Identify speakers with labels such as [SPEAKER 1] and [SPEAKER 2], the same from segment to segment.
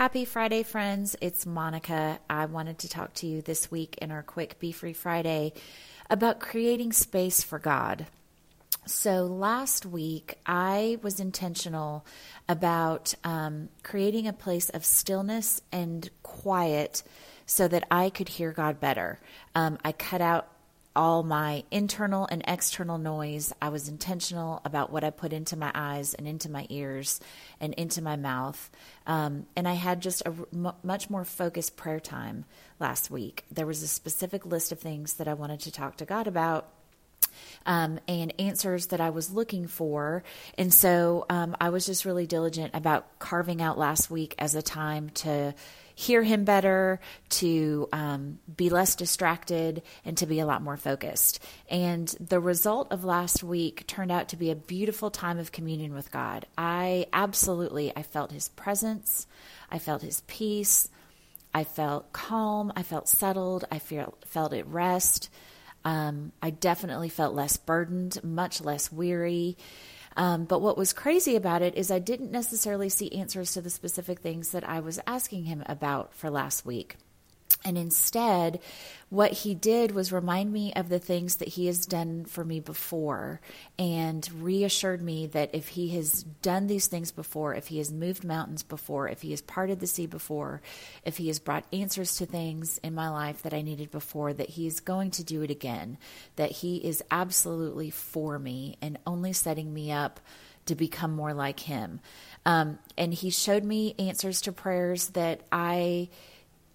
[SPEAKER 1] Happy Friday, friends. It's Monica. I wanted to talk to you this week in our quick Be Free Friday about creating space for God. So, last week I was intentional about um, creating a place of stillness and quiet so that I could hear God better. Um, I cut out all my internal and external noise. I was intentional about what I put into my eyes and into my ears and into my mouth. Um, and I had just a m- much more focused prayer time last week. There was a specific list of things that I wanted to talk to God about. Um, and answers that I was looking for. And so um, I was just really diligent about carving out last week as a time to hear him better, to um, be less distracted, and to be a lot more focused. And the result of last week turned out to be a beautiful time of communion with God. I absolutely I felt His presence, I felt His peace, I felt calm, I felt settled, I feel, felt at rest. Um, I definitely felt less burdened, much less weary. Um, but what was crazy about it is I didn't necessarily see answers to the specific things that I was asking him about for last week. And instead, what he did was remind me of the things that he has done for me before and reassured me that if he has done these things before, if he has moved mountains before, if he has parted the sea before, if he has brought answers to things in my life that I needed before, that he is going to do it again, that he is absolutely for me and only setting me up to become more like him. Um, and he showed me answers to prayers that I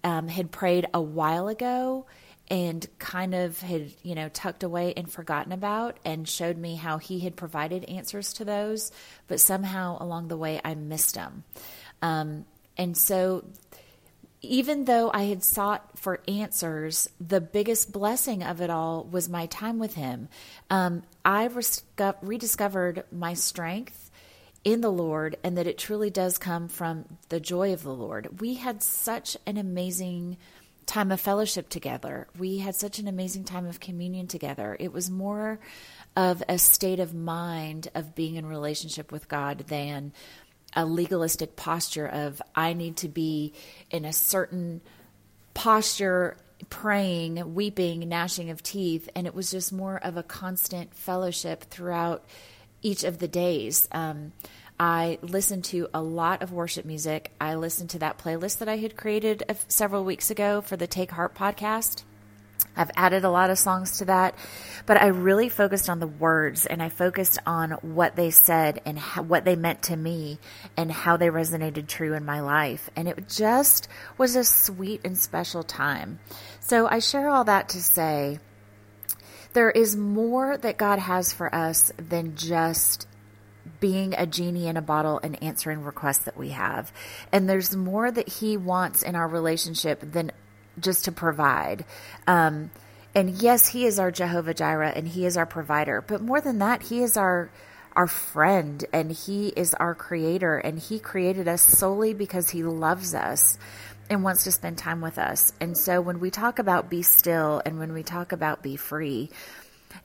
[SPEAKER 1] um, had prayed a while ago and kind of had, you know, tucked away and forgotten about and showed me how he had provided answers to those, but somehow along the way I missed them. Um, and so even though I had sought for answers, the biggest blessing of it all was my time with him. Um, I rediscovered my strength in the Lord and that it truly does come from the joy of the Lord. We had such an amazing time of fellowship together. We had such an amazing time of communion together. It was more of a state of mind of being in relationship with God than a legalistic posture of I need to be in a certain posture praying, weeping, gnashing of teeth and it was just more of a constant fellowship throughout each of the days. Um, I listened to a lot of worship music. I listened to that playlist that I had created several weeks ago for the Take Heart podcast. I've added a lot of songs to that, but I really focused on the words and I focused on what they said and how, what they meant to me and how they resonated true in my life. And it just was a sweet and special time. So I share all that to say there is more that God has for us than just being a genie in a bottle and answering requests that we have. And there's more that He wants in our relationship than just to provide. Um, and yes, He is our Jehovah Jireh and He is our provider. But more than that, He is our our friend and He is our creator. And He created us solely because He loves us and wants to spend time with us. And so when we talk about be still and when we talk about be free,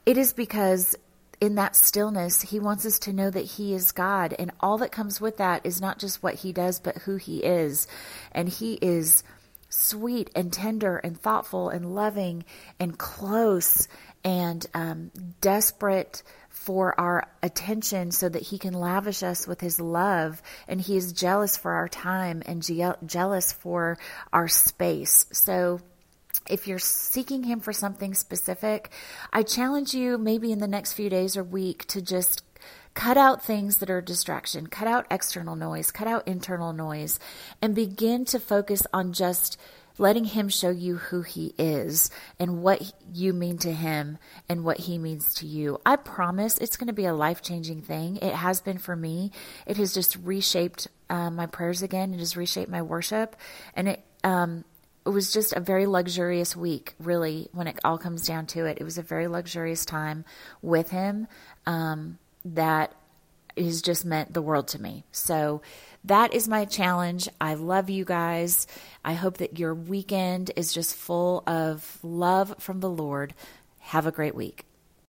[SPEAKER 1] it is because in that stillness, he wants us to know that he is God. And all that comes with that is not just what he does, but who he is. And he is sweet and tender and thoughtful and loving and close and um, desperate for our attention so that he can lavish us with his love. And he is jealous for our time and je- jealous for our space. So if you're seeking him for something specific i challenge you maybe in the next few days or week to just cut out things that are a distraction cut out external noise cut out internal noise and begin to focus on just letting Him show you who He is and what you mean to Him and what He means to you. I promise it's going to be a life changing thing. It has been for me. It has just reshaped uh, my prayers again. It has reshaped my worship. And it, um, it was just a very luxurious week, really, when it all comes down to it. It was a very luxurious time with Him um, that has just meant the world to me. So, that is my challenge. I love you guys. I hope that your weekend is just full of love from the Lord. Have a great week.